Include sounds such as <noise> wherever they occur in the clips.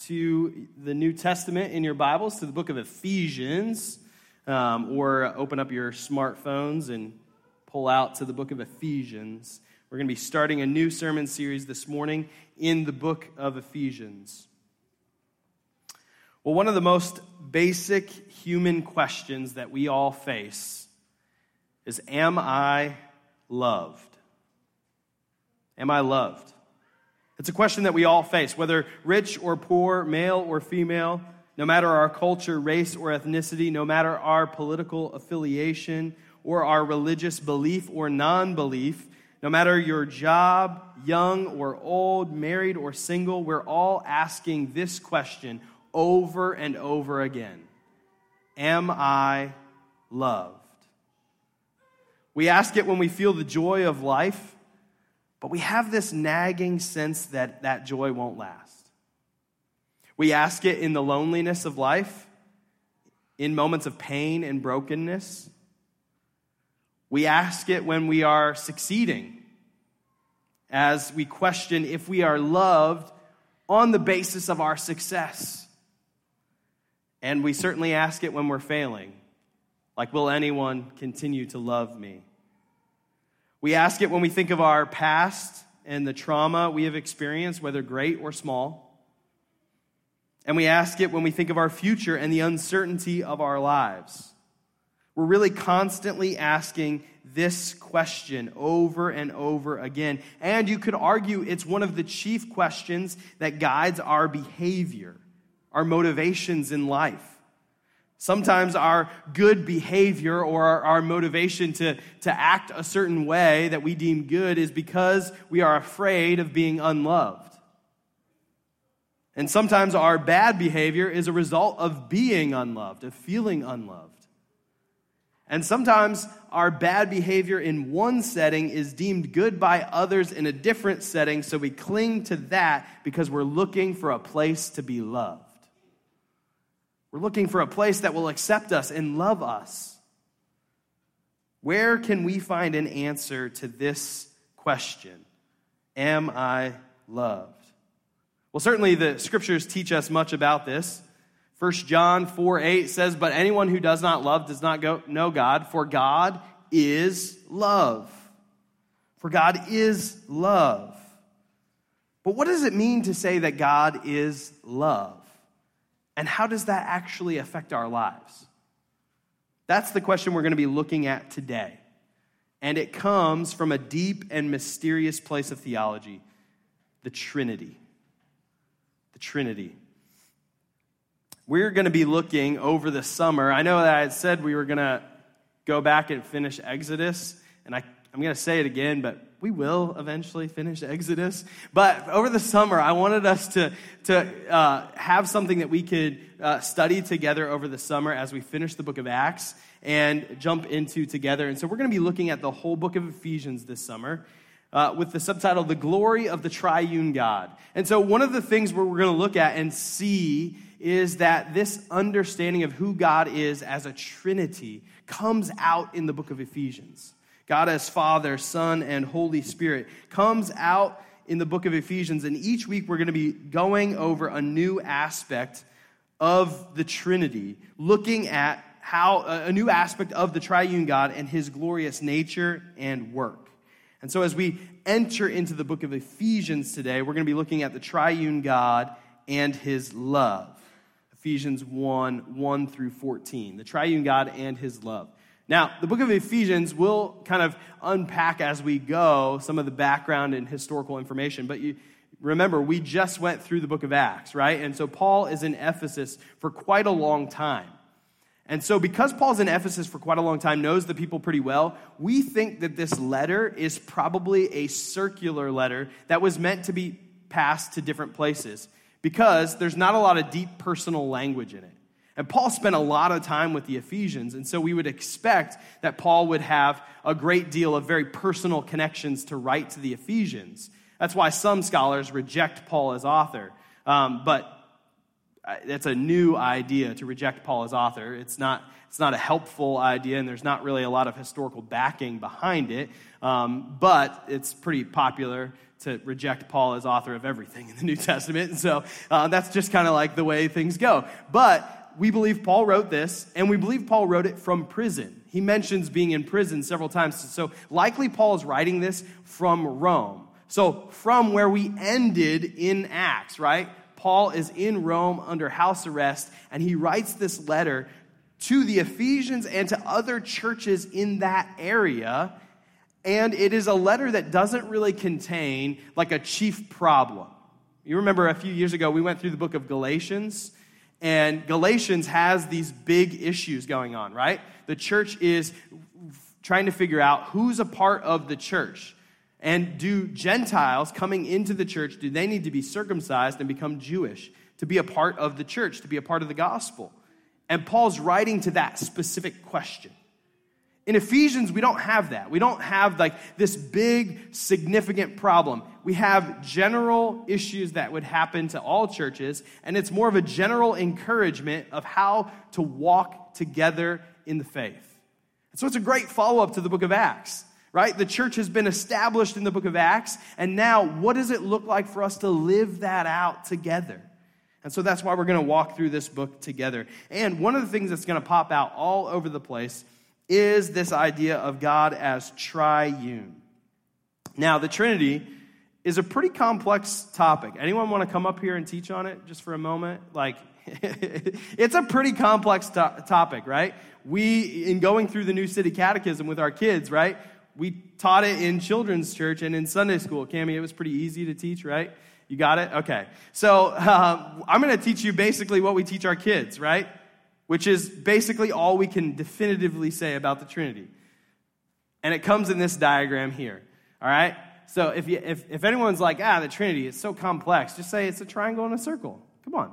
to the New Testament in your Bibles, to the book of Ephesians, um, or open up your smartphones and pull out to the book of Ephesians. We're going to be starting a new sermon series this morning in the book of Ephesians. Well, one of the most basic human questions that we all face is Am I loved? Am I loved? It's a question that we all face, whether rich or poor, male or female, no matter our culture, race, or ethnicity, no matter our political affiliation or our religious belief or non belief, no matter your job, young or old, married or single, we're all asking this question over and over again Am I loved? We ask it when we feel the joy of life but we have this nagging sense that that joy won't last. We ask it in the loneliness of life, in moments of pain and brokenness. We ask it when we are succeeding, as we question if we are loved on the basis of our success. And we certainly ask it when we're failing, like, will anyone continue to love me? We ask it when we think of our past and the trauma we have experienced, whether great or small. And we ask it when we think of our future and the uncertainty of our lives. We're really constantly asking this question over and over again. And you could argue it's one of the chief questions that guides our behavior, our motivations in life. Sometimes our good behavior or our, our, motivation to, to act a certain way that we deem good is because we are afraid of being unloved. And sometimes our bad behavior is a result of being unloved, of feeling unloved. And sometimes our bad behavior in one setting is deemed good by others in a different setting, so we cling to that because we're looking for a place to be loved. We're looking for a place that will accept us and love us. Where can we find an answer to this question? Am I loved? Well, certainly the scriptures teach us much about this. 1 John 4 8 says, But anyone who does not love does not go, know God, for God is love. For God is love. But what does it mean to say that God is love? And how does that actually affect our lives? That's the question we're going to be looking at today. And it comes from a deep and mysterious place of theology the Trinity. The Trinity. We're going to be looking over the summer. I know that I said we were going to go back and finish Exodus, and I, I'm going to say it again, but we will eventually finish Exodus. But over the summer, I wanted us to, to uh, have something that we could uh, study together over the summer as we finish the book of Acts and jump into together. And so we're going to be looking at the whole book of Ephesians this summer. Uh, with the subtitle, The Glory of the Triune God. And so, one of the things we're going to look at and see is that this understanding of who God is as a Trinity comes out in the book of Ephesians. God as Father, Son, and Holy Spirit, comes out in the book of Ephesians. And each week we're going to be going over a new aspect of the Trinity, looking at how a new aspect of the triune God and his glorious nature and work. And so as we enter into the book of Ephesians today, we're going to be looking at the triune God and his love. Ephesians 1 1 through 14. The triune God and his love. Now, the book of Ephesians will kind of unpack as we go some of the background and historical information, but you remember, we just went through the book of Acts, right? And so Paul is in Ephesus for quite a long time. And so, because Paul's in Ephesus for quite a long time, knows the people pretty well, we think that this letter is probably a circular letter that was meant to be passed to different places because there's not a lot of deep personal language in it. And Paul spent a lot of time with the Ephesians, and so we would expect that Paul would have a great deal of very personal connections to write to the Ephesians. That's why some scholars reject Paul as author. Um, but that's a new idea to reject Paul as author. It's not, it's not a helpful idea, and there's not really a lot of historical backing behind it. Um, but it's pretty popular to reject Paul as author of everything in the New <laughs> Testament. And so uh, that's just kind of like the way things go. But we believe Paul wrote this, and we believe Paul wrote it from prison. He mentions being in prison several times. So likely Paul is writing this from Rome. So from where we ended in Acts, right? Paul is in Rome under house arrest, and he writes this letter to the Ephesians and to other churches in that area. And it is a letter that doesn't really contain like a chief problem. You remember a few years ago, we went through the book of Galatians, and Galatians has these big issues going on, right? The church is trying to figure out who's a part of the church. And do Gentiles coming into the church, do they need to be circumcised and become Jewish to be a part of the church, to be a part of the gospel? And Paul's writing to that specific question. In Ephesians, we don't have that. We don't have like this big, significant problem. We have general issues that would happen to all churches, and it's more of a general encouragement of how to walk together in the faith. so it's a great follow up to the book of Acts right? The church has been established in the book of Acts, and now what does it look like for us to live that out together? And so that's why we're going to walk through this book together. And one of the things that's going to pop out all over the place is this idea of God as triune. Now, the Trinity is a pretty complex topic. Anyone want to come up here and teach on it just for a moment? Like, <laughs> it's a pretty complex to- topic, right? We, in going through the New City Catechism with our kids, right? we taught it in children's church and in Sunday school. Cami, it was pretty easy to teach, right? You got it? Okay. So uh, <laughs> I'm going to teach you basically what we teach our kids, right? Which is basically all we can definitively say about the Trinity. And it comes in this diagram here, all right? So if, you, if, if anyone's like, ah, the Trinity is so complex, just say it's a triangle and a circle. Come on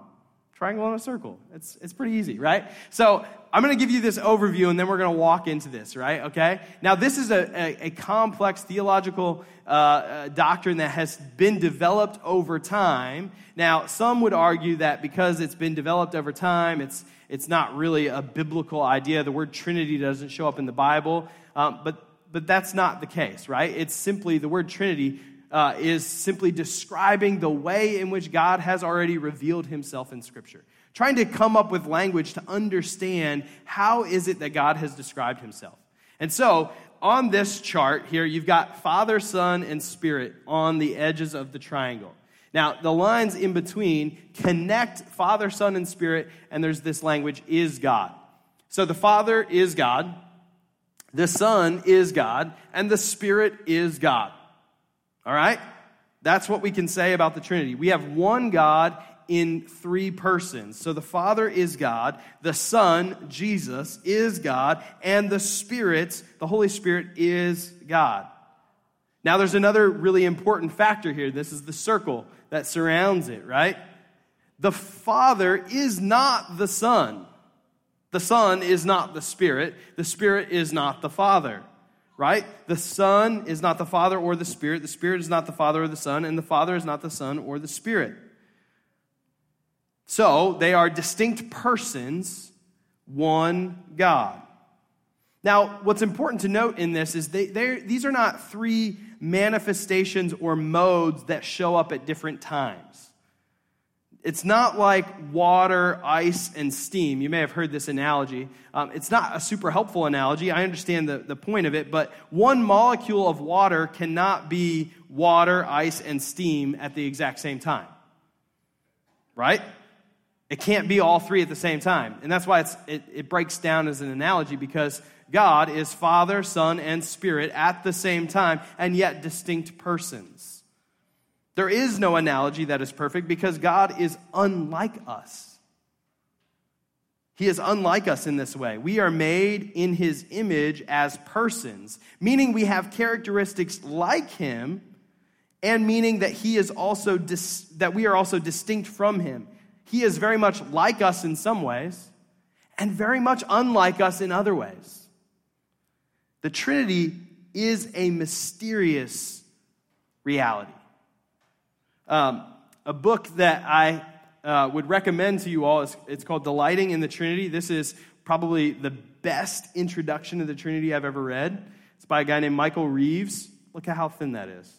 triangle and a circle. It's, it's pretty easy, right? So I'm going to give you this overview and then we're going to walk into this, right? Okay? Now, this is a, a, a complex theological uh, uh, doctrine that has been developed over time. Now, some would argue that because it's been developed over time, it's, it's not really a biblical idea. The word Trinity doesn't show up in the Bible, um, but, but that's not the case, right? It's simply the word Trinity uh, is simply describing the way in which God has already revealed himself in Scripture. Trying to come up with language to understand how is it that God has described himself. And so, on this chart here, you've got Father, Son, and Spirit on the edges of the triangle. Now, the lines in between connect Father, Son, and Spirit, and there's this language is God. So the Father is God, the Son is God, and the Spirit is God. All right? That's what we can say about the Trinity. We have one God in three persons. So the Father is God, the Son, Jesus, is God, and the Spirit, the Holy Spirit, is God. Now, there's another really important factor here. This is the circle that surrounds it, right? The Father is not the Son. The Son is not the Spirit. The Spirit is not the Father right? The Son is not the Father or the Spirit. The Spirit is not the Father or the Son, and the Father is not the Son or the Spirit. So they are distinct persons, one God. Now, what's important to note in this is they, these are not three manifestations or modes that show up at different times. It's not like water, ice, and steam. You may have heard this analogy. Um, it's not a super helpful analogy. I understand the, the point of it, but one molecule of water cannot be water, ice, and steam at the exact same time. Right? It can't be all three at the same time. And that's why it, it breaks down as an analogy because God is Father, Son, and Spirit at the same time, and yet distinct persons. There is no analogy that is perfect because God is unlike us. He is unlike us in this way. We are made in his image as persons, meaning we have characteristics like him, and meaning that he is also dis- that we are also distinct from him. He is very much like us in some ways, and very much unlike us in other ways. The Trinity is a mysterious reality. Um, a book that I uh, would recommend to you all is it's called Delighting in the Trinity. This is probably the best introduction to the Trinity I've ever read. It's by a guy named Michael Reeves. Look at how thin that is.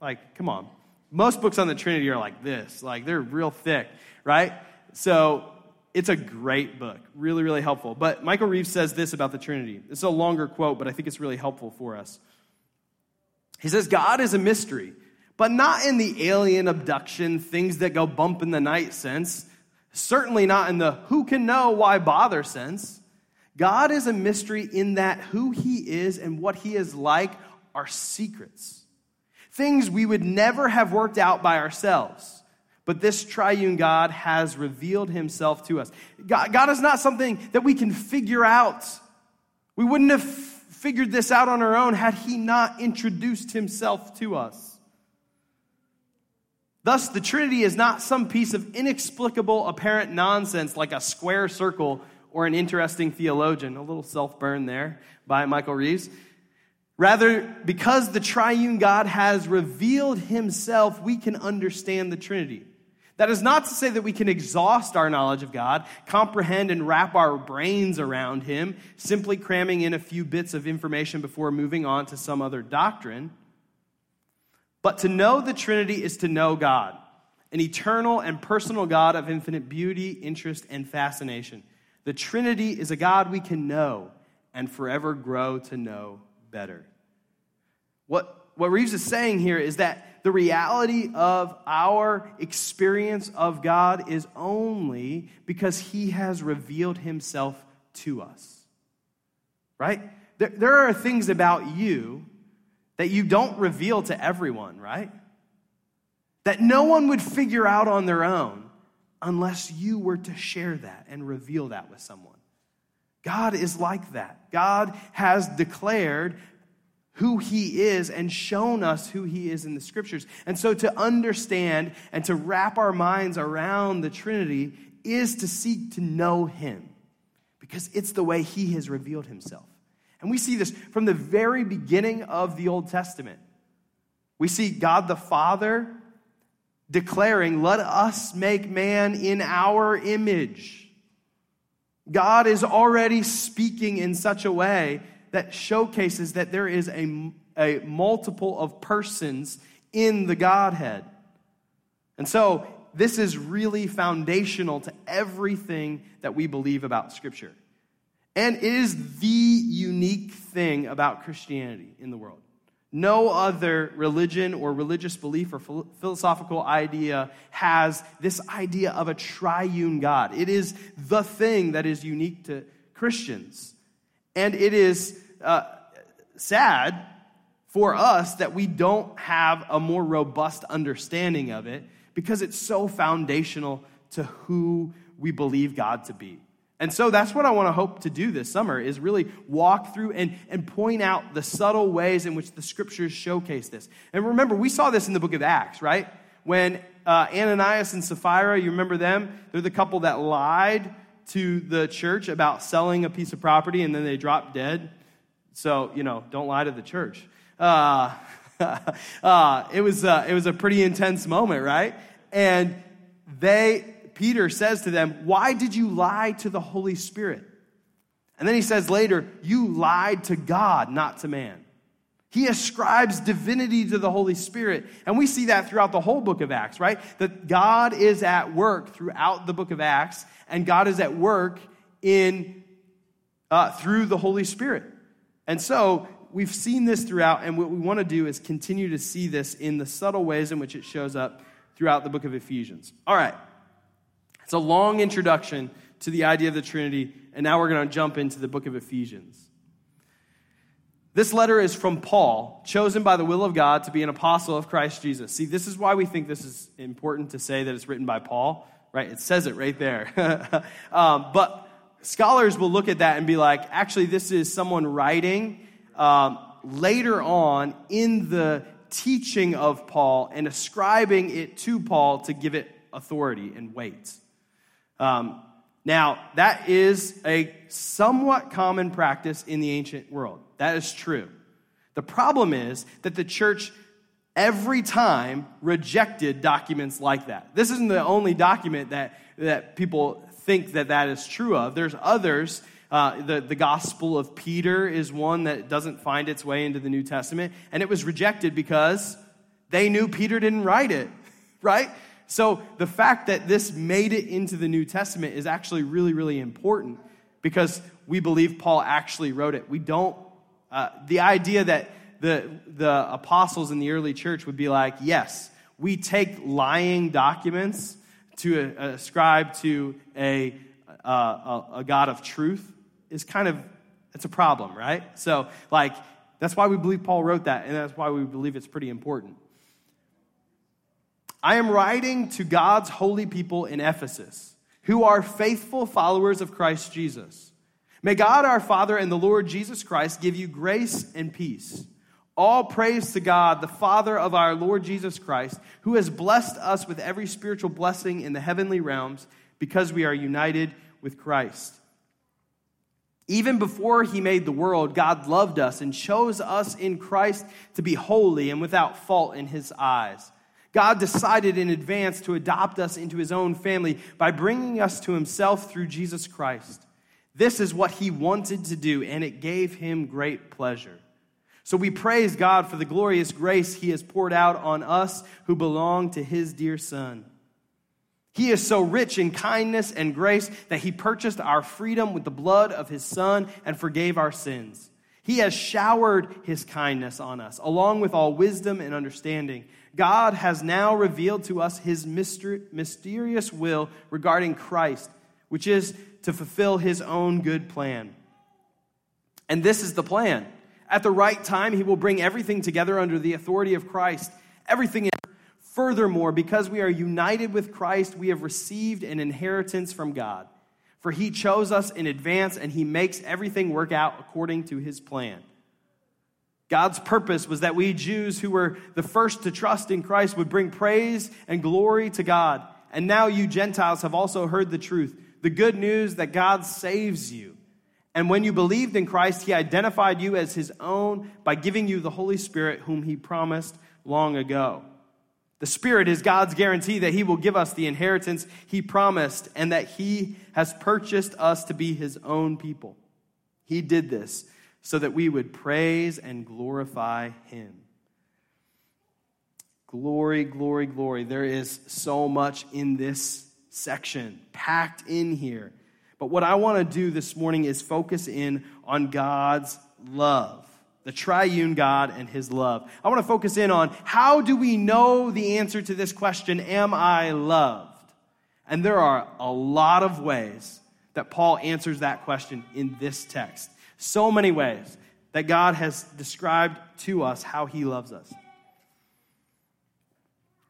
Like, come on. Most books on the Trinity are like this, like they're real thick, right? So it's a great book, really, really helpful. But Michael Reeves says this about the Trinity. It's a longer quote, but I think it's really helpful for us. He says, God is a mystery, but not in the alien abduction, things that go bump in the night sense. Certainly not in the who can know why bother sense. God is a mystery in that who he is and what he is like are secrets. Things we would never have worked out by ourselves. But this triune God has revealed himself to us. God, God is not something that we can figure out. We wouldn't have figured this out on our own had he not introduced himself to us. Thus, the Trinity is not some piece of inexplicable apparent nonsense like a square circle or an interesting theologian. A little self burn there by Michael Reeves. Rather, because the triune God has revealed himself, we can understand the Trinity. That is not to say that we can exhaust our knowledge of God, comprehend and wrap our brains around Him, simply cramming in a few bits of information before moving on to some other doctrine. But to know the Trinity is to know God, an eternal and personal God of infinite beauty, interest, and fascination. The Trinity is a God we can know and forever grow to know better. What, what Reeves is saying here is that the reality of our experience of God is only because He has revealed Himself to us. Right? There, there are things about you that you don't reveal to everyone, right? That no one would figure out on their own unless you were to share that and reveal that with someone. God is like that. God has declared who he is and shown us who he is in the scriptures. And so to understand and to wrap our minds around the Trinity is to seek to know him because it's the way he has revealed himself. And we see this from the very beginning of the Old Testament. We see God the Father declaring, Let us make man in our image. God is already speaking in such a way that showcases that there is a, a multiple of persons in the Godhead. And so, this is really foundational to everything that we believe about Scripture. And it is the unique thing about Christianity in the world. No other religion or religious belief or philosophical idea has this idea of a triune God. It is the thing that is unique to Christians. And it is uh, sad for us that we don't have a more robust understanding of it because it's so foundational to who we believe God to be. And so that's what I want to hope to do this summer is really walk through and, and point out the subtle ways in which the scriptures showcase this. And remember, we saw this in the book of Acts, right? When uh, Ananias and Sapphira, you remember them? They're the couple that lied to the church about selling a piece of property and then they dropped dead. So, you know, don't lie to the church. Uh, <laughs> uh, it, was, uh, it was a pretty intense moment, right? And they, Peter says to them, Why did you lie to the Holy Spirit? And then he says later, You lied to God, not to man. He ascribes divinity to the Holy Spirit. And we see that throughout the whole book of Acts, right? That God is at work throughout the book of Acts, and God is at work in uh, through the Holy Spirit. And so we've seen this throughout, and what we want to do is continue to see this in the subtle ways in which it shows up throughout the book of Ephesians. All right. It's a long introduction to the idea of the Trinity, and now we're going to jump into the book of Ephesians. This letter is from Paul, chosen by the will of God to be an apostle of Christ Jesus. See, this is why we think this is important to say that it's written by Paul, right? It says it right there. <laughs> um, but scholars will look at that and be like, actually, this is someone writing um, later on in the teaching of Paul and ascribing it to Paul to give it authority and weight. Um, now, that is a somewhat common practice in the ancient world. That is true. The problem is that the church every time rejected documents like that. This isn't the only document that, that people think that that is true of. There's others. Uh, the, the Gospel of Peter is one that doesn't find its way into the New Testament, and it was rejected because they knew Peter didn't write it, <laughs> right? So the fact that this made it into the New Testament is actually really, really important because we believe Paul actually wrote it. We don't, uh, the idea that the, the apostles in the early church would be like, yes, we take lying documents to ascribe to a, uh, a, a God of truth is kind of, it's a problem, right? So, like, that's why we believe Paul wrote that, and that's why we believe it's pretty important. I am writing to God's holy people in Ephesus, who are faithful followers of Christ Jesus. May God our Father and the Lord Jesus Christ give you grace and peace. All praise to God, the Father of our Lord Jesus Christ, who has blessed us with every spiritual blessing in the heavenly realms because we are united with Christ. Even before he made the world, God loved us and chose us in Christ to be holy and without fault in his eyes. God decided in advance to adopt us into his own family by bringing us to himself through Jesus Christ. This is what he wanted to do, and it gave him great pleasure. So we praise God for the glorious grace he has poured out on us who belong to his dear Son. He is so rich in kindness and grace that he purchased our freedom with the blood of his Son and forgave our sins. He has showered his kindness on us, along with all wisdom and understanding. God has now revealed to us his mysterious will regarding Christ, which is to fulfill his own good plan. And this is the plan at the right time, he will bring everything together under the authority of Christ. Everything. Furthermore, because we are united with Christ, we have received an inheritance from God. For he chose us in advance and he makes everything work out according to his plan. God's purpose was that we Jews who were the first to trust in Christ would bring praise and glory to God. And now you Gentiles have also heard the truth, the good news that God saves you. And when you believed in Christ, he identified you as his own by giving you the Holy Spirit, whom he promised long ago. The Spirit is God's guarantee that he will give us the inheritance he promised and that he has purchased us to be his own people. He did this so that we would praise and glorify him. Glory, glory, glory. There is so much in this section packed in here. But what I want to do this morning is focus in on God's love, the triune God and his love. I want to focus in on how do we know the answer to this question, am I loved? And there are a lot of ways that Paul answers that question in this text. So many ways that God has described to us how he loves us.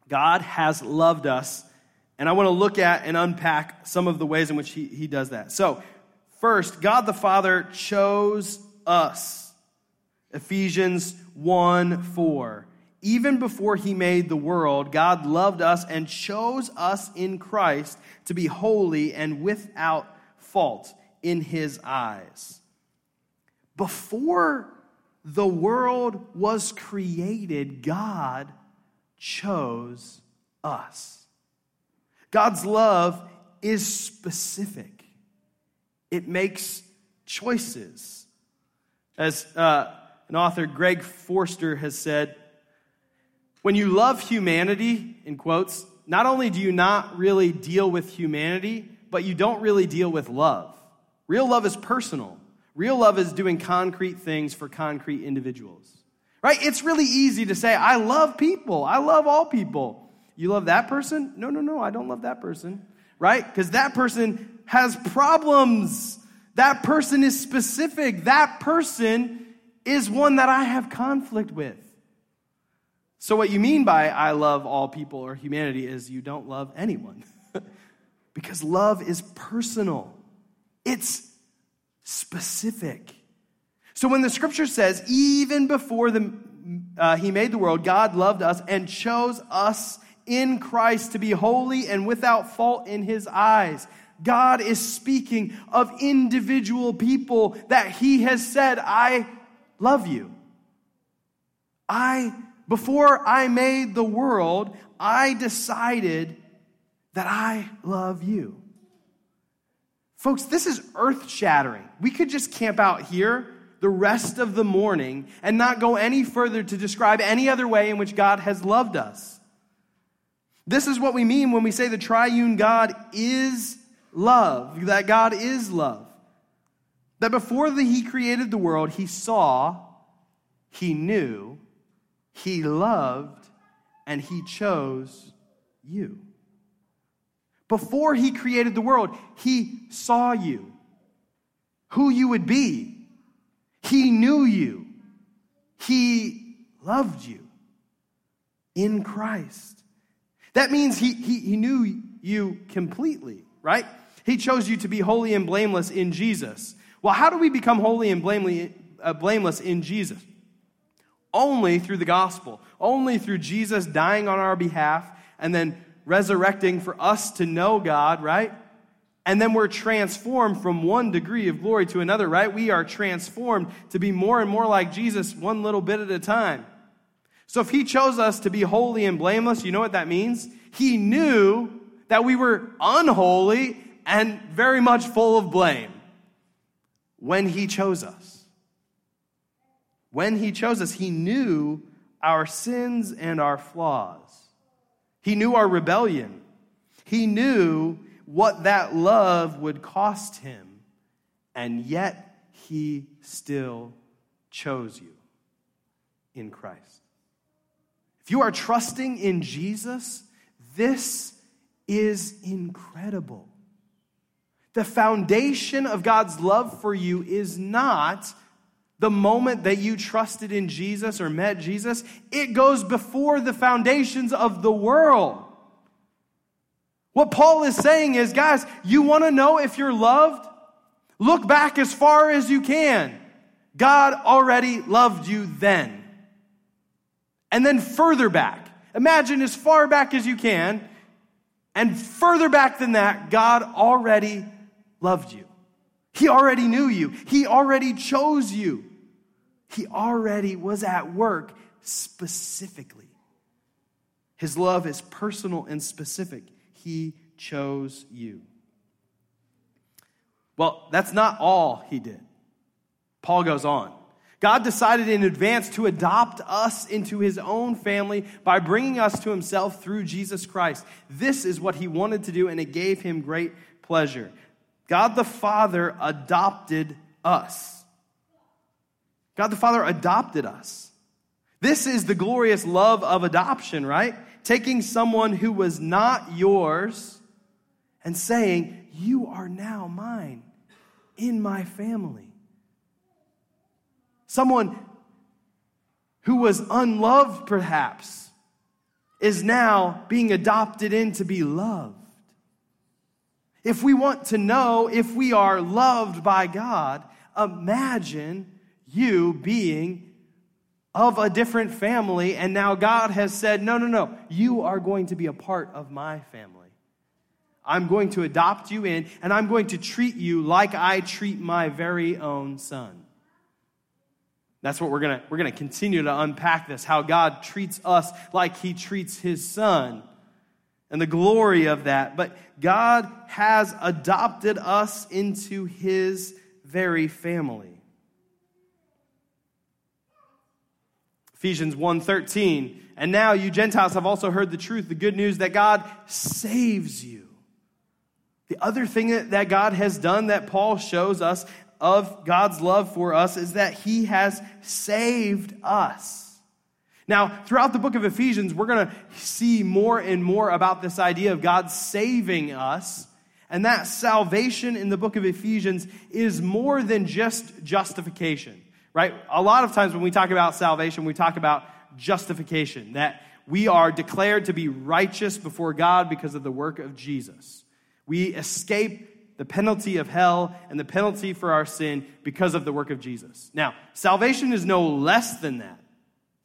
God has loved us and I want to look at and unpack some of the ways in which he, he does that. So, first, God the Father chose us. Ephesians 1 4. Even before he made the world, God loved us and chose us in Christ to be holy and without fault in his eyes. Before the world was created, God chose us. God's love is specific, it makes choices. As uh, an author, Greg Forster, has said, when you love humanity, in quotes, not only do you not really deal with humanity, but you don't really deal with love. Real love is personal. Real love is doing concrete things for concrete individuals. Right? It's really easy to say, I love people. I love all people. You love that person? No, no, no, I don't love that person. Right? Because that person has problems. That person is specific. That person is one that I have conflict with. So, what you mean by I love all people or humanity is you don't love anyone. <laughs> because love is personal, it's specific. So, when the scripture says, even before the, uh, he made the world, God loved us and chose us in Christ to be holy and without fault in his eyes. God is speaking of individual people that he has said, I love you. I before I made the world, I decided that I love you. Folks, this is earth shattering. We could just camp out here the rest of the morning and not go any further to describe any other way in which God has loved us. This is what we mean when we say the triune God is love, that God is love. That before the, He created the world, He saw, He knew, He loved, and He chose you. Before He created the world, He saw you, who you would be. He knew you, He loved you in Christ. That means He, he, he knew you completely, right? He chose you to be holy and blameless in Jesus. Well, how do we become holy and uh, blameless in Jesus? Only through the gospel, only through Jesus dying on our behalf and then resurrecting for us to know God, right? And then we're transformed from one degree of glory to another, right? We are transformed to be more and more like Jesus one little bit at a time. So if he chose us to be holy and blameless, you know what that means? He knew that we were unholy and very much full of blame when He chose us. When He chose us, He knew our sins and our flaws. He knew our rebellion. He knew what that love would cost Him, and yet He still chose you in Christ. If you are trusting in Jesus, this is incredible. The foundation of God's love for you is not the moment that you trusted in Jesus or met Jesus, it goes before the foundations of the world. What Paul is saying is, guys, you want to know if you're loved? Look back as far as you can. God already loved you then. And then further back. Imagine as far back as you can. And further back than that, God already loved you. He already knew you. He already chose you. He already was at work specifically. His love is personal and specific. He chose you. Well, that's not all he did. Paul goes on. God decided in advance to adopt us into his own family by bringing us to himself through Jesus Christ. This is what he wanted to do, and it gave him great pleasure. God the Father adopted us. God the Father adopted us. This is the glorious love of adoption, right? Taking someone who was not yours and saying, You are now mine in my family. Someone who was unloved, perhaps, is now being adopted in to be loved. If we want to know if we are loved by God, imagine you being of a different family, and now God has said, No, no, no, you are going to be a part of my family. I'm going to adopt you in, and I'm going to treat you like I treat my very own son. That's what we're going to we're going to continue to unpack this how God treats us like he treats his son and the glory of that. But God has adopted us into his very family. Ephesians 1:13 And now you Gentiles have also heard the truth the good news that God saves you. The other thing that God has done that Paul shows us of God's love for us is that he has saved us. Now, throughout the book of Ephesians, we're going to see more and more about this idea of God saving us. And that salvation in the book of Ephesians is more than just justification, right? A lot of times when we talk about salvation, we talk about justification, that we are declared to be righteous before God because of the work of Jesus. We escape the penalty of hell and the penalty for our sin because of the work of Jesus. Now, salvation is no less than that.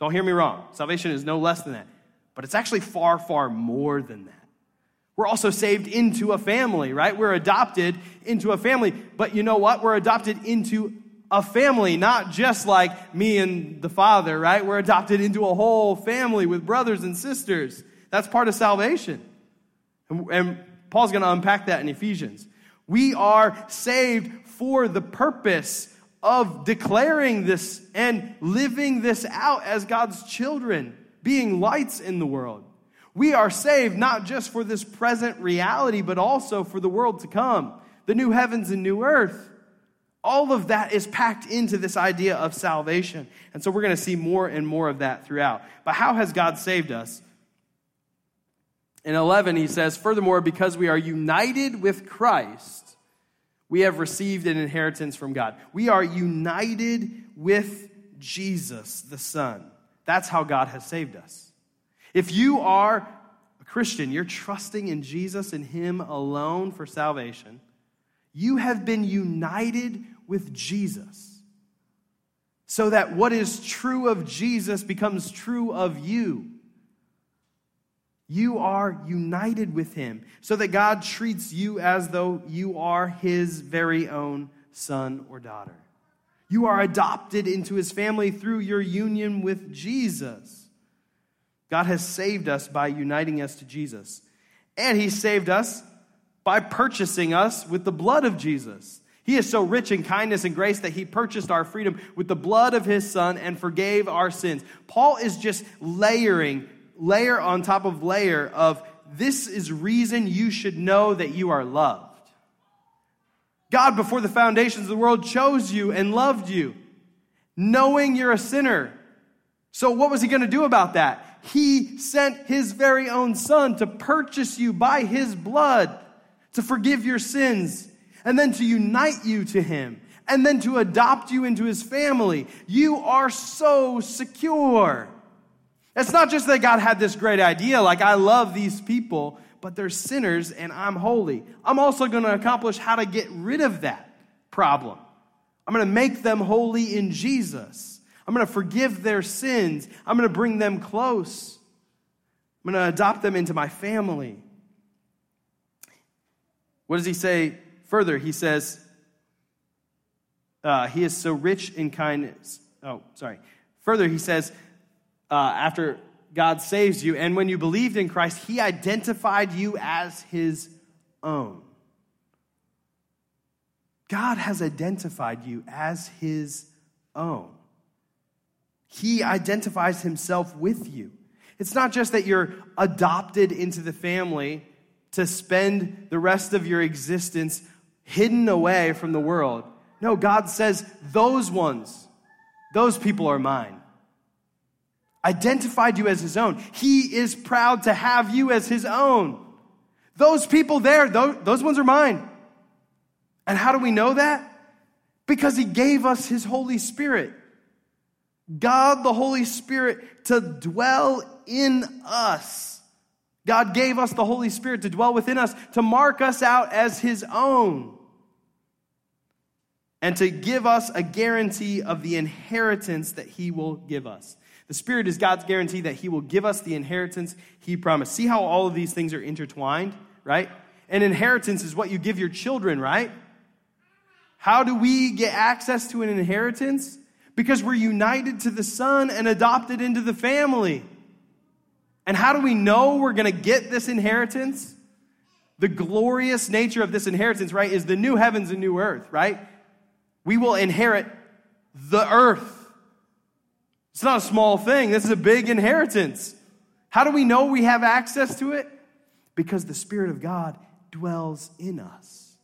Don't hear me wrong. Salvation is no less than that. But it's actually far, far more than that. We're also saved into a family, right? We're adopted into a family. But you know what? We're adopted into a family, not just like me and the Father, right? We're adopted into a whole family with brothers and sisters. That's part of salvation. And, and Paul's going to unpack that in Ephesians. We are saved for the purpose of declaring this and living this out as God's children, being lights in the world. We are saved not just for this present reality, but also for the world to come, the new heavens and new earth. All of that is packed into this idea of salvation. And so we're going to see more and more of that throughout. But how has God saved us? In 11, he says, Furthermore, because we are united with Christ, we have received an inheritance from God. We are united with Jesus, the Son. That's how God has saved us. If you are a Christian, you're trusting in Jesus and Him alone for salvation, you have been united with Jesus. So that what is true of Jesus becomes true of you. You are united with him, so that God treats you as though you are his very own son or daughter. You are adopted into his family through your union with Jesus. God has saved us by uniting us to Jesus. And he saved us by purchasing us with the blood of Jesus. He is so rich in kindness and grace that he purchased our freedom with the blood of his son and forgave our sins. Paul is just layering, layer on top of layer of this is reason you should know that you are loved. God, before the foundations of the world, chose you and loved you, knowing you're a sinner. So, what was he going to do about that? He sent his very own son to purchase you by his blood, to forgive your sins and then to unite you to Him, and then to adopt you into His family. You are so secure. It's not just that God had this great idea, like, I love these people, but they're sinners and I'm holy. I'm also going to accomplish how to get rid of that problem. I'm going to make them holy in Jesus. I'm going to forgive their sins. I'm going to bring them close. I'm going to adopt them into my family. What does he say Further, he says, uh, He is so rich in kindness. Oh, sorry. Further, he says, uh, after God saves you, and when you believed in Christ, he identified you as his own. God has identified you as his own. He identifies himself with you. It's not just that you're adopted into the family to spend the rest of your existence hidden away from the world. No, God says, those ones, those people are mine. Identified you as his own. He is proud to have you as his own. Those people there, those, ones are mine. And how do we know that? Because he gave us his Holy Spirit. God, the Holy Spirit, to dwell in us. God gave us the Holy Spirit to dwell within us, to mark us out as his own and to give us a guarantee of the inheritance that he will give us. The Spirit is God's guarantee that he will give us the inheritance he promised. See how all of these things are intertwined, right? An inheritance is what you give your children, right? How do we get access to an inheritance? Because we're united to the Son and adopted into the family. And how do we know we're going to get this inheritance? The glorious nature of this inheritance, right, is the new heavens and new earth, right? We will inherit the earth. It's not a small thing, this is a big inheritance. How do we know we have access to it? Because the Spirit of God dwells in us.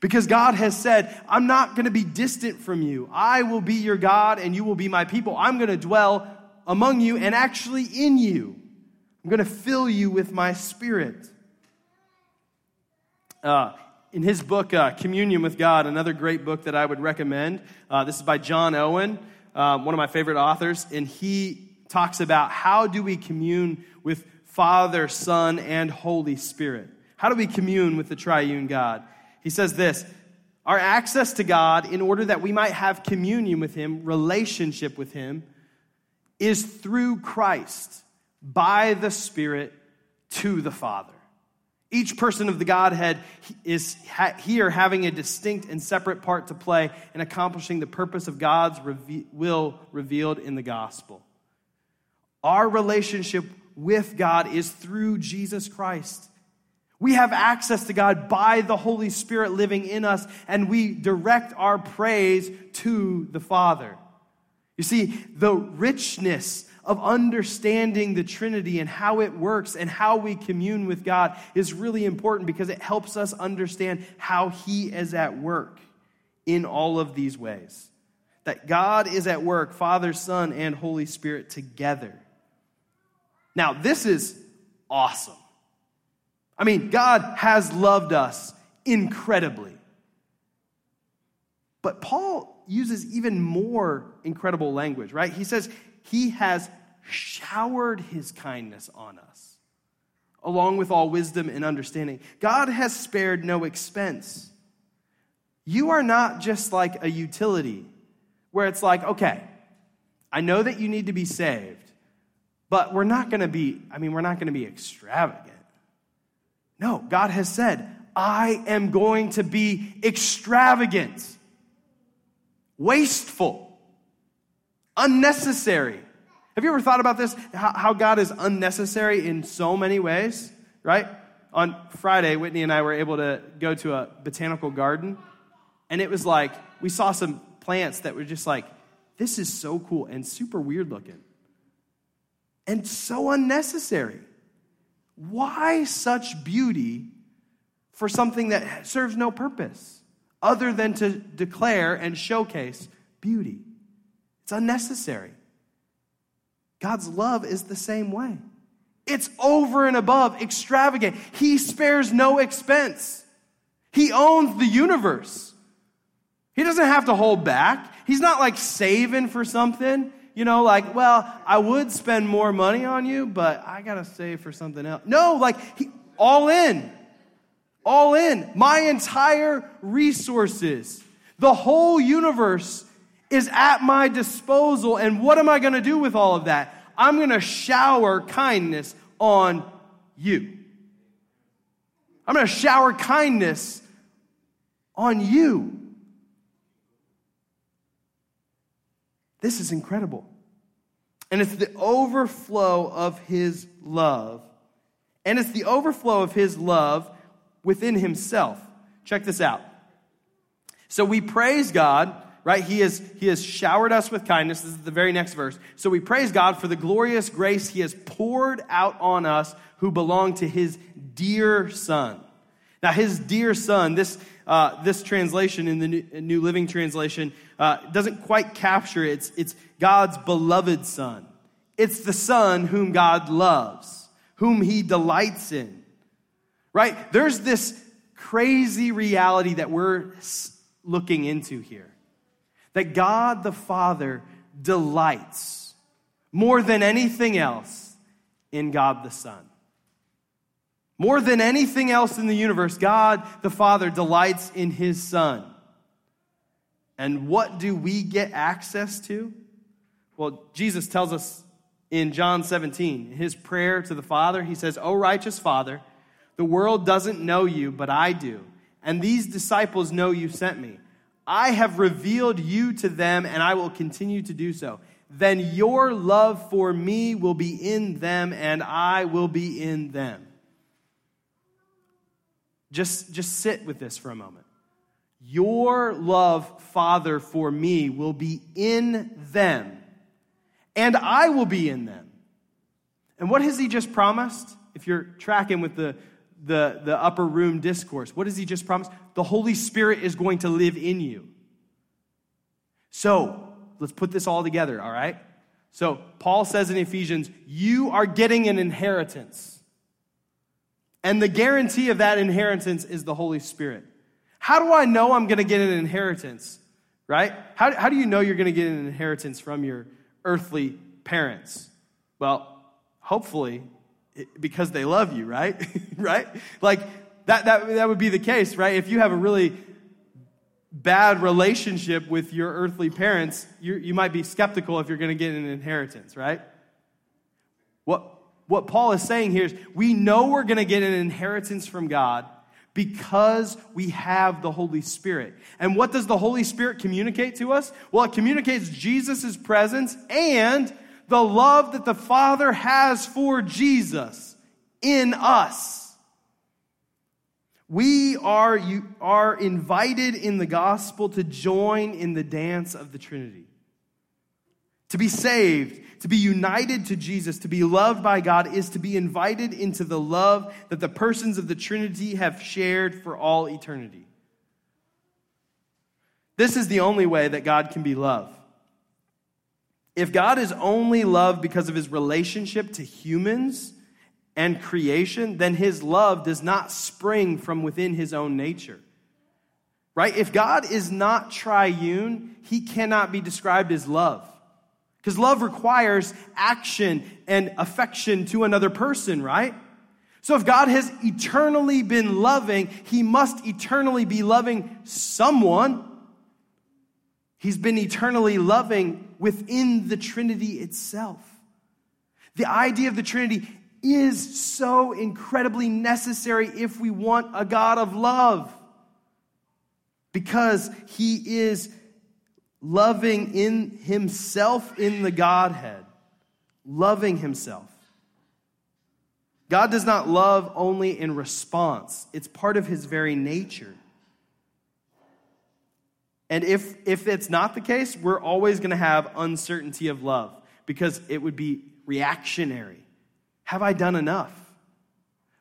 Because God has said, I'm not going to be distant from you. I will be your God and you will be my people. I'm going to dwell among you and actually in you. I'm going to fill you with my spirit. Uh, in his book, uh, Communion with God, another great book that I would recommend. Uh, this is by John Owen, uh, one of my favorite authors, and he talks about how do we commune with Father, Son, and Holy Spirit? How do we commune with the triune God? He says this Our access to God, in order that we might have communion with Him, relationship with Him, is through Christ, by the Spirit, to the Father. Each person of the Godhead is here having a distinct and separate part to play in accomplishing the purpose of God's will revealed in the gospel. Our relationship with God is through Jesus Christ. We have access to God by the Holy Spirit living in us, and we direct our praise to the Father. You see, the richness of understanding the Trinity and how it works and how we commune with God is really important because it helps us understand how He is at work in all of these ways. That God is at work, Father, Son, and Holy Spirit together. Now, this is awesome. I mean, God has loved us incredibly. But Paul uses even more incredible language, right? He says, He has showered His kindness on us, along with all wisdom and understanding. God has spared no expense. You are not just like a utility where it's like, okay, I know that you need to be saved, but we're not going to be, I mean, we're not going to be extravagant. No, God has said, I am going to be extravagant, wasteful, unnecessary. Have you ever thought about this? How God is unnecessary in so many ways, right? On Friday, Whitney and I were able to go to a botanical garden, and it was like we saw some plants that were just like, this is so cool and super weird looking and so unnecessary. Why such beauty for something that serves no purpose other than to declare and showcase beauty? It's unnecessary. God's love is the same way. It's over and above, extravagant. He spares no expense. He owns the universe. He doesn't have to hold back. He's not like saving for something you know, like, well, I would spend more money on you, but I got to save for something else. No, like, he, all in. All in. My entire resources, the whole universe is at my disposal. And what am I going to do with all of that? I'm going to shower kindness on you. I'm going to shower kindness on you. This is incredible. And it's the overflow of his love. And it's the overflow of his love within himself. Check this out. So we praise God, right? He has, he has showered us with kindness. This is the very next verse. So we praise God for the glorious grace he has poured out on us who belong to his dear son. Now, his dear son, this, uh, this translation in the New, Living Translation uh, doesn't quite capture it. It's, it's God's beloved son. It's the son whom God loves, whom he delights in. Right? There's this crazy reality that we're looking into here. That God the Father delights more than anything else in God the Son. More than anything else in the universe, God the Father delights in his Son. And what do we get access to? Well, Jesus tells us in John 17, in his prayer to the Father, he says, O righteous Father, the world doesn't know you, but I do. And these disciples know you sent me. I have revealed you to them, and I will continue to do so. Then your love for me will be in them, and I will be in them. Just, just sit with this for a moment. Your love, Father, for me will be in them, and I will be in them. And what has he just promised? If you're tracking with the, the, the upper room discourse, what has he just promised? The Holy Spirit is going to live in you. So, let's put this all together, all right? So, Paul says in Ephesians, you are getting an inheritance. And the guarantee of that inheritance is the Holy Spirit. How do I know I'm going to get an inheritance? Right? How, how do you know you're going to get an inheritance from your earthly parents? Well, hopefully, because they love you, right? <laughs> right? Like, that, that, that would be the case, right? If you have a really bad relationship with your earthly parents, you, you might be skeptical if you're going to get an inheritance, right? What, what Paul is saying here is we know we're going to get an inheritance from God because we have the Holy Spirit. And what does the Holy Spirit communicate to us? Well, it communicates Jesus' presence and the love that the Father has for Jesus in us. We are, you, are invited in the gospel to join in the dance of the Trinity. To be saved, to be united to Jesus, to be loved by God is to be invited into the love that the persons of the Trinity have shared for all eternity. This is the only way that God can be love. If God is only love because of his relationship to humans and creation, then his love does not spring from within his own nature. Right? If God is not triune, he cannot be described as love. Because love requires action and affection to another person, right? So if God has eternally been loving, he must eternally be loving someone. He's been eternally loving within the Trinity itself. The idea of the Trinity is so incredibly necessary if we want a God of love. Because he is loving in himself in the Godhead, loving himself. God does not love only in response, it's part of his very nature. And if, if it's not the case, we're always going to have uncertainty of love because it would be reactionary. Have I done enough?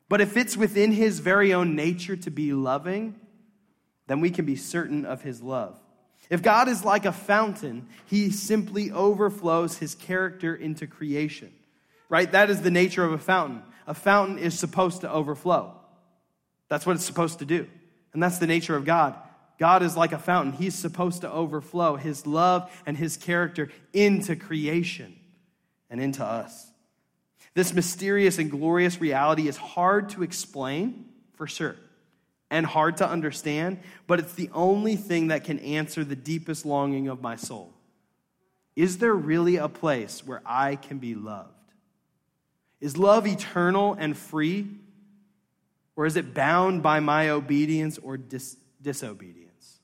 But if it's within his very own nature to be loving, then we can be certain of his love. If God is like a fountain, he simply overflows his character into creation. Right? That is the nature of a fountain. A fountain is supposed to overflow. That's what it's supposed to do. And that's the nature of God. God is like a fountain. He's supposed to overflow his love and his character into creation and into us. This mysterious and glorious reality is hard to explain, for sure and hard to understand, but it's the only thing that can answer the deepest longing of my soul. Is there really a place where I can be loved? Is love eternal and free, or is it bound by my obedience or dis- disobedience?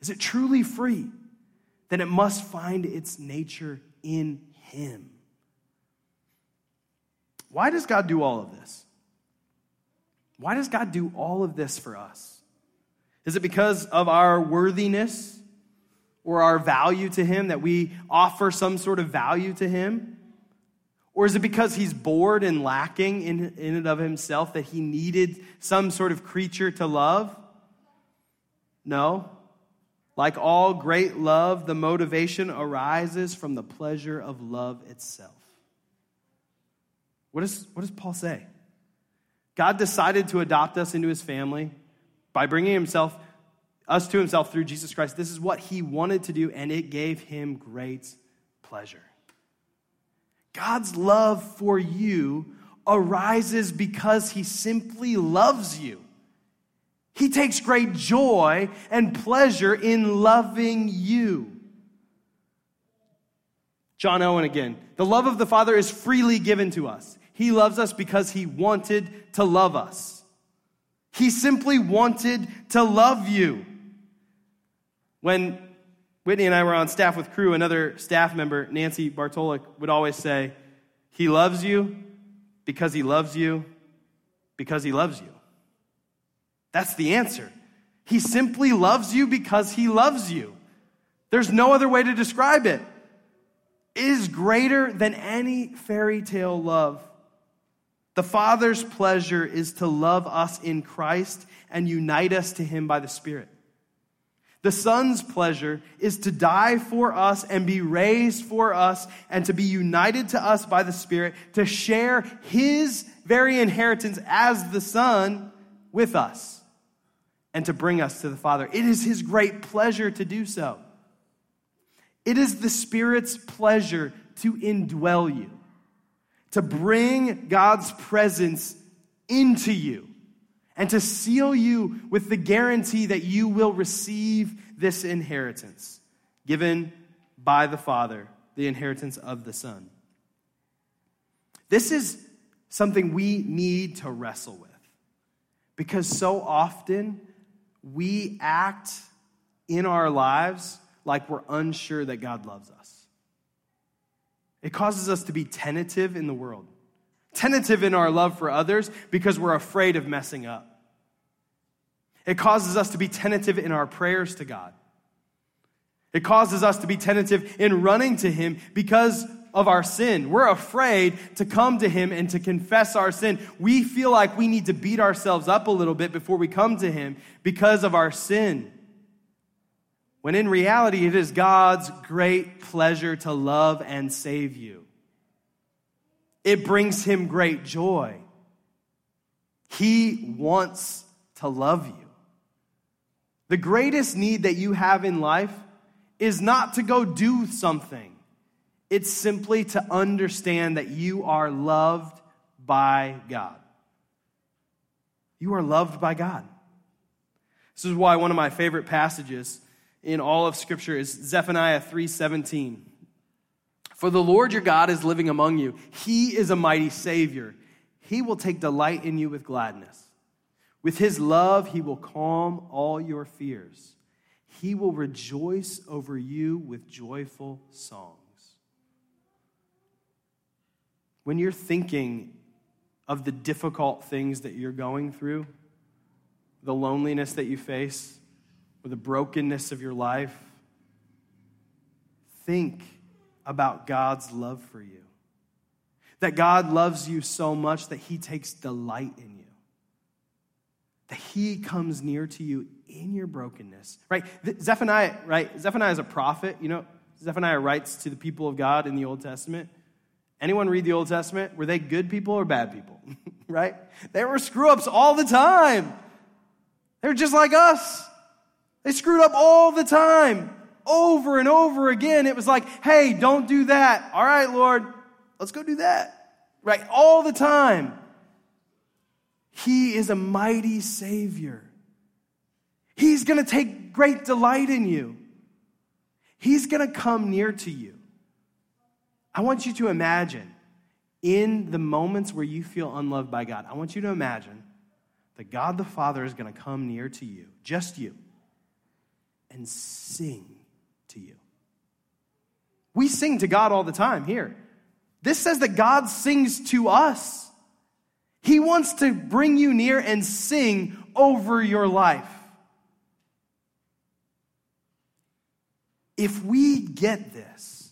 Is it truly free? Then it must find its nature in Him. Why does God do all of this? Why does God do all of this for us? Is it because of our worthiness or our value to Him, that we offer some sort of value to Him? Or is it because He's bored and lacking in, in and of Himself that He needed some sort of creature to love? No. Like all great love, the motivation arises from the pleasure of love itself. What, is, what does Paul say? God decided to adopt us into his family by bringing himself us to himself through Jesus Christ. This is what he wanted to do and it gave him great pleasure. God's love for you arises because he simply loves you. He takes great joy and pleasure in loving you. John Owen again. The love of the Father is freely given to us. He loves us because he wanted to love us. He simply wanted to love you. When Whitney and I were on staff with Cru, another staff member, Nancy Bartolik, would always say, He loves you because he loves you because he loves you. That's the answer. He simply loves you because he loves you. There's no other way to describe it. It is greater than any fairy tale love the Father's pleasure is to love us in Christ and unite us to Him by the Spirit. The Son's pleasure is to die for us and be raised for us and to be united to us by the Spirit, to share His very inheritance as the Son with us and to bring us to the Father. It is His great pleasure to do so. It is the Spirit's pleasure to indwell you to bring God's presence into you and to seal you with the guarantee that you will receive this inheritance given by the Father, the inheritance of the Son. This is something we need to wrestle with because so often we act in our lives like we're unsure that God loves us. It causes us to be tentative in the world, tentative in our love for others because we're afraid of messing up. It causes us to be tentative in our prayers to God. It causes us to be tentative in running to Him because of our sin. We're afraid to come to Him and to confess our sin. We feel like we need to beat ourselves up a little bit before we come to Him because of our sin. When in reality, it is God's great pleasure to love and save you. It brings Him great joy. He wants to love you. The greatest need that you have in life is not to go do something, it's simply to understand that you are loved by God. You are loved by God. This is why one of my favorite passages in all of scripture is Zephaniah 3:17. For the Lord your God is living among you. He is a mighty savior. He will take delight in you with gladness. With his love, he will calm all your fears. He will rejoice over you with joyful songs. When you're thinking of the difficult things that you're going through, the loneliness that you face, or the brokenness of your life, think about God's love for you. That God loves you so much that he takes delight in you that he comes near to you in your brokenness, right? Zephaniah, right? Zephaniah is a prophet. You know, Zephaniah writes to the people of God in the Old Testament. Anyone read the Old Testament? Were they good people or bad people? <laughs> right? They were screw ups all the time. They were just like us. They screwed up all the time, over and over again. It was like, hey, don't do that. All right, Lord, let's go do that. Right? All the time. He is a mighty Savior. He's going to take great delight in you. He's going to come near to you. I want you to imagine in the moments where you feel unloved by God, I want you to imagine that God the Father is going to come near to you, just you, and sing to you. We sing to God all the time here. This says that God sings to us. He wants to bring you near and sing over your life. If we get this,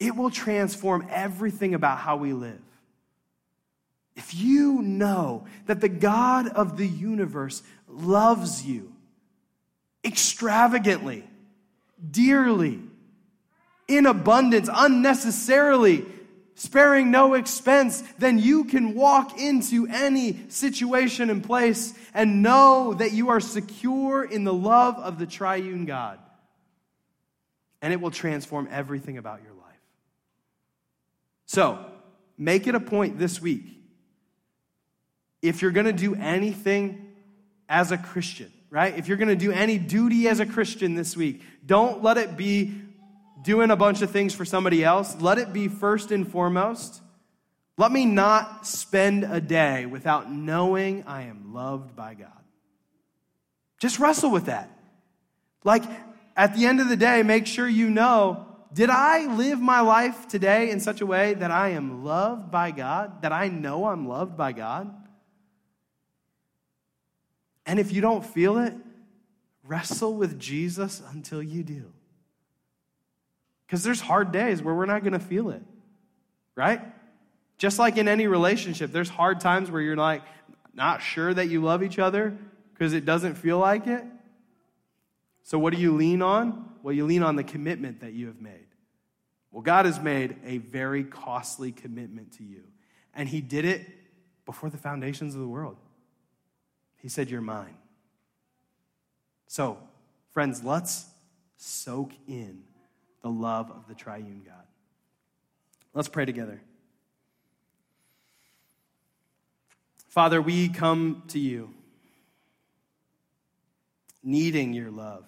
it will transform everything about how we live. If you know that the God of the universe loves you extravagantly, dearly, in abundance, unnecessarily, sparing no expense, then you can walk into any situation and place and know that you are secure in the love of the triune God. And it will transform everything about your life. So, make it a point this week. If you're going to do anything as a Christian, right? If you're going to do any duty as a Christian this week, don't let it be doing a bunch of things for somebody else, let it be first and foremost. Let me not spend a day without knowing I am loved by God. Just wrestle with that. Like, at the end of the day, make sure you know did I live my life today in such a way that I am loved by God? That I know I'm loved by God? And if you don't feel it, wrestle with Jesus until you do. Because there's hard days where we're not going to feel it, right? Just like in any relationship, there's hard times where you're like not sure that you love each other because it doesn't feel like it. So, what do you lean on? Well, you lean on the commitment that you have made. Well, God has made a very costly commitment to you, and He did it before the foundations of the world. He said, You're mine. So, friends, let's soak in the love of the triune God. Let's pray together. Father, we come to you needing your love.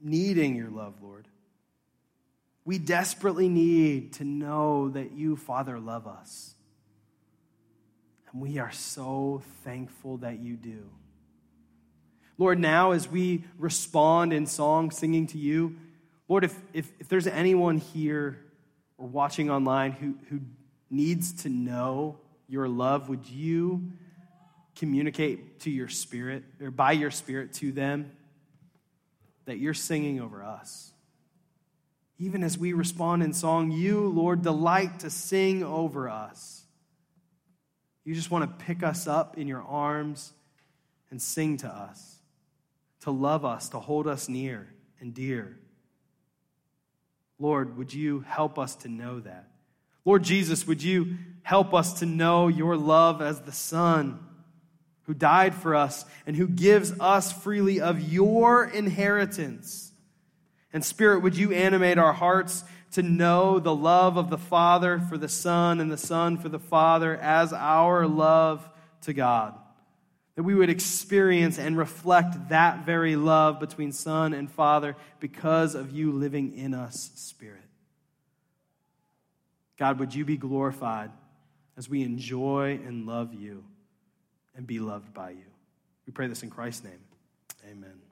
Needing your love, Lord. We desperately need to know that you, Father, love us. And we are so thankful that you do. Lord, now as we respond in song, singing to you, Lord, if, if, if there's anyone here or watching online who, who needs to know your love, would you communicate to your spirit or by your spirit to them that you're singing over us? Even as we respond in song, you, Lord, delight to sing over us. You just want to pick us up in your arms and sing to us, to love us, to hold us near and dear. Lord, would you help us to know that? Lord Jesus, would you help us to know your love as the Son who died for us and who gives us freely of your inheritance? And Spirit, would you animate our hearts to know the love of the Father for the Son and the Son for the Father as our love to God? That we would experience and reflect that very love between Son and Father because of you living in us, Spirit. God, would you be glorified as we enjoy and love you and be loved by you? We pray this in Christ's name. Amen.